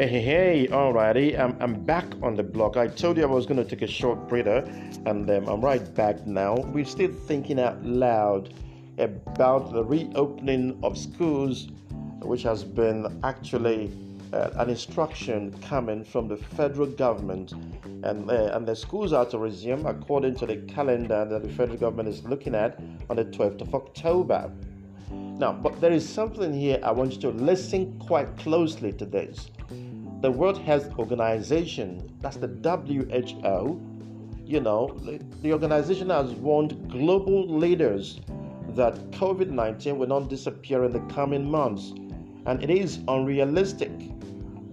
Hey, hey, hey, alrighty, I'm, I'm back on the block. I told you I was going to take a short breather, and um, I'm right back now. We're still thinking out loud about the reopening of schools, which has been actually uh, an instruction coming from the federal government, and, uh, and the schools are to resume according to the calendar that the federal government is looking at on the 12th of October. Now, but there is something here I want you to listen quite closely to this. The World Health Organization, that's the WHO, you know, the organization has warned global leaders that COVID 19 will not disappear in the coming months, and it is unrealistic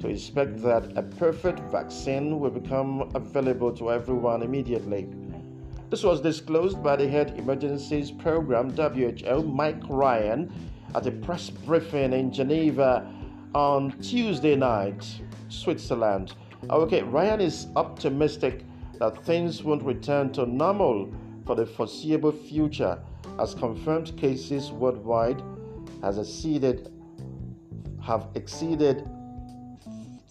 to expect that a perfect vaccine will become available to everyone immediately. This was disclosed by the Head Emergencies Program WHO, Mike Ryan, at a press briefing in Geneva on Tuesday night, Switzerland. Okay, Ryan is optimistic that things won't return to normal for the foreseeable future as confirmed cases worldwide has exceeded have exceeded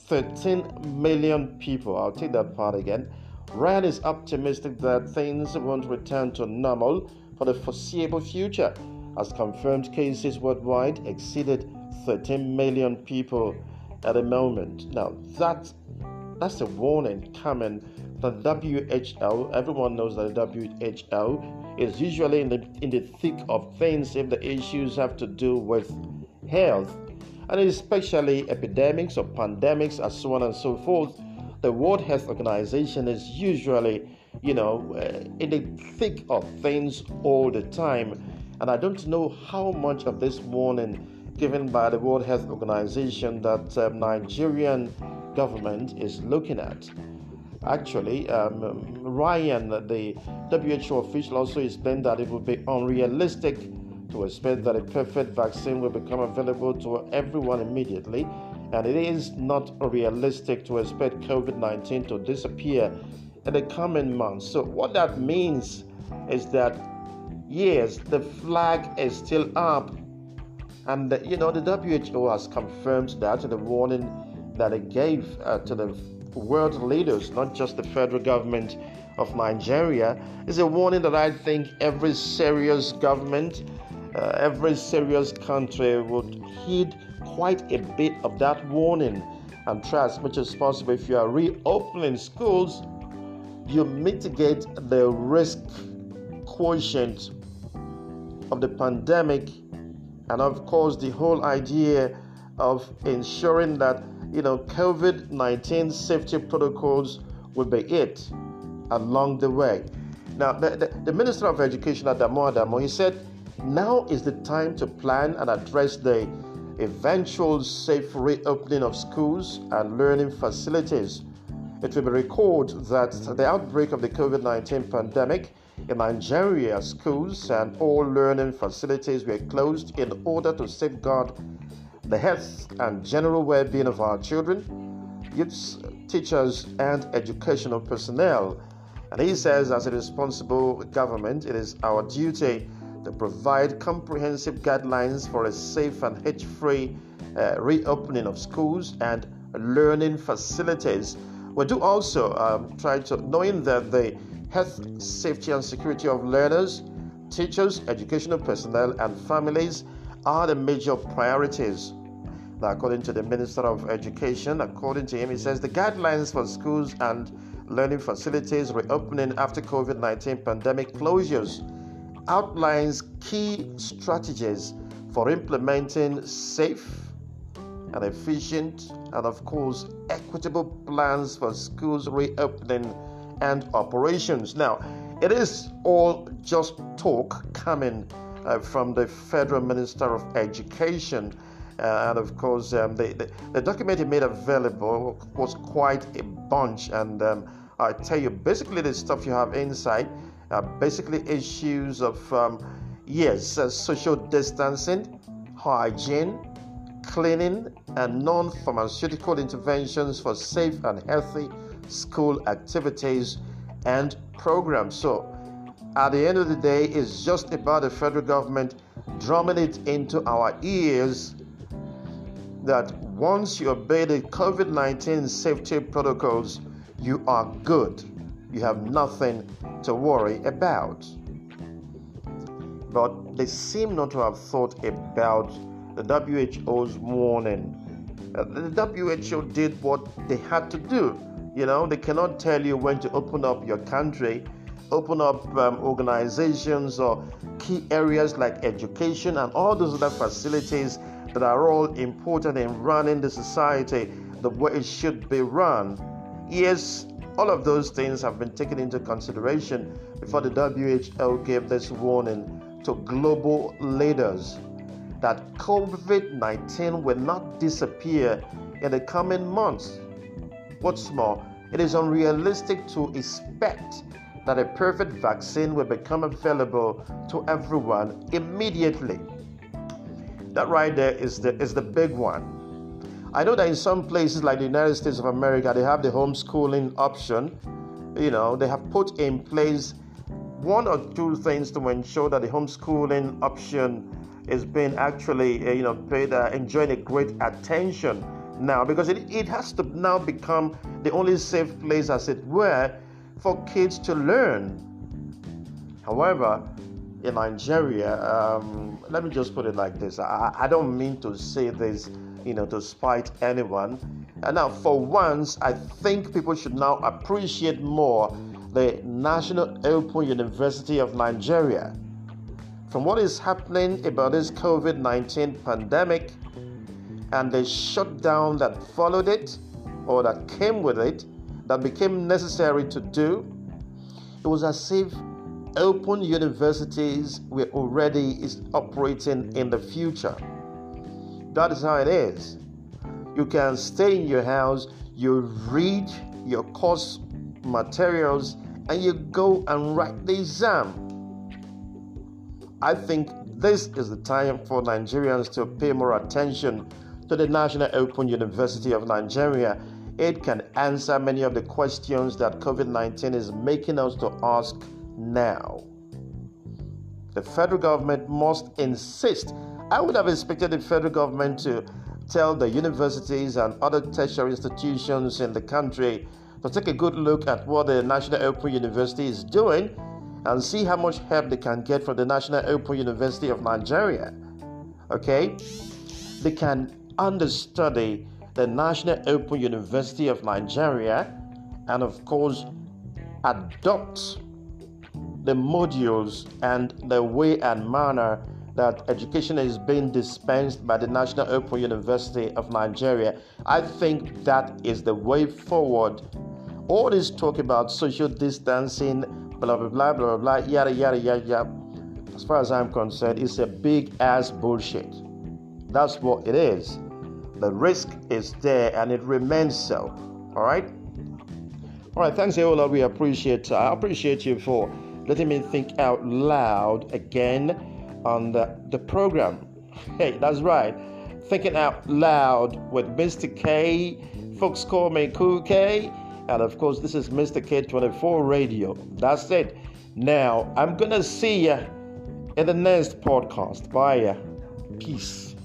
13 million people. I'll take that part again. Ryan is optimistic that things won't return to normal for the foreseeable future, as confirmed cases worldwide exceeded 13 million people at the moment. Now, that, that's a warning coming The WHO. Everyone knows that the WHO is usually in the, in the thick of things if the issues have to do with health, and especially epidemics or pandemics, and so on and so forth the World Health Organization is usually, you know, uh, in the thick of things all the time. And I don't know how much of this warning given by the World Health Organization that um, Nigerian government is looking at. Actually, um, Ryan, the WHO official, also explained that it would be unrealistic to expect that a perfect vaccine will become available to everyone immediately and it is not realistic to expect COVID 19 to disappear in the coming months. So, what that means is that, yes, the flag is still up, and the, you know, the WHO has confirmed that the warning that it gave uh, to the world leaders, not just the federal government of Nigeria, is a warning that I think every serious government, uh, every serious country would heed quite a bit of that warning and try as much as possible. If you are reopening schools, you mitigate the risk quotient of the pandemic, and of course, the whole idea of ensuring that you know COVID 19 safety protocols will be it along the way. Now, the, the, the Minister of Education, Adamu Adamu, he said, now is the time to plan and address the eventual safe reopening of schools and learning facilities. It will be recalled that the outbreak of the COVID 19 pandemic in Nigeria, schools and all learning facilities were closed in order to safeguard the health and general well being of our children, youths, teachers, and educational personnel. And he says, as a responsible government, it is our duty to provide comprehensive guidelines for a safe and hitch free uh, reopening of schools and learning facilities. We do also um, try to, knowing that the health, safety, and security of learners, teachers, educational personnel, and families are the major priorities. Now, according to the Minister of Education, according to him, he says the guidelines for schools and learning facilities reopening after COVID 19 pandemic closures outlines key strategies for implementing safe and efficient and, of course, equitable plans for schools reopening and operations. Now, it is all just talk coming uh, from the Federal Minister of Education. Uh, and of course, um, the, the, the, document he made available was quite a bunch. And um, I tell you, basically, the stuff you have inside uh, basically issues of um, yes, uh, social distancing, hygiene, cleaning, and non-pharmaceutical interventions for safe and healthy school activities and programs. So, at the end of the day, it's just about the federal government drumming it into our ears that once you obey the COVID 19 safety protocols, you are good. You have nothing to worry about. But they seem not to have thought about the WHO's warning. Uh, the WHO did what they had to do. You know, they cannot tell you when to open up your country, open up um, organizations or key areas like education and all those other facilities that are all important in running the society the way it should be run. Yes, all of those things have been taken into consideration before the WHO gave this warning to global leaders that COVID 19 will not disappear in the coming months. What's more, it is unrealistic to expect that a perfect vaccine will become available to everyone immediately. That right there is the, is the big one. I know that in some places like the United States of America, they have the homeschooling option. You know, they have put in place one or two things to ensure that the homeschooling option is being actually, uh, you know, paid, uh, enjoying a great attention now because it, it has to now become the only safe place, as it were, for kids to learn. However, in Nigeria, um, let me just put it like this I, I don't mean to say this, you know, to spite anyone. And now, for once, I think people should now appreciate more the National Open University of Nigeria. From what is happening about this COVID 19 pandemic and the shutdown that followed it or that came with it, that became necessary to do, it was as if open universities were already is operating in the future. That is how it is. You can stay in your house, you read your course materials, and you go and write the exam. I think this is the time for Nigerians to pay more attention to the National Open University of Nigeria it can answer many of the questions that COVID 19 is making us to ask now. The federal government must insist. I would have expected the federal government to tell the universities and other tertiary institutions in the country to take a good look at what the National Open University is doing and see how much help they can get from the National Open University of Nigeria. Okay? They can understudy the National Open University of Nigeria, and of course, adopt the modules and the way and manner that education is being dispensed by the National Open University of Nigeria. I think that is the way forward. All this talk about social distancing, blah blah blah blah blah, yada yada yada yada. As far as I'm concerned, it's a big ass bullshit. That's what it is. The risk is there and it remains so. All right? All right, thanks, Eola. We appreciate I appreciate you for letting me think out loud again on the, the program. Hey, that's right. Thinking out loud with Mr. K. Folks call me Cool K. And of course, this is Mr. K24 Radio. That's it. Now, I'm going to see you in the next podcast. Bye. Peace.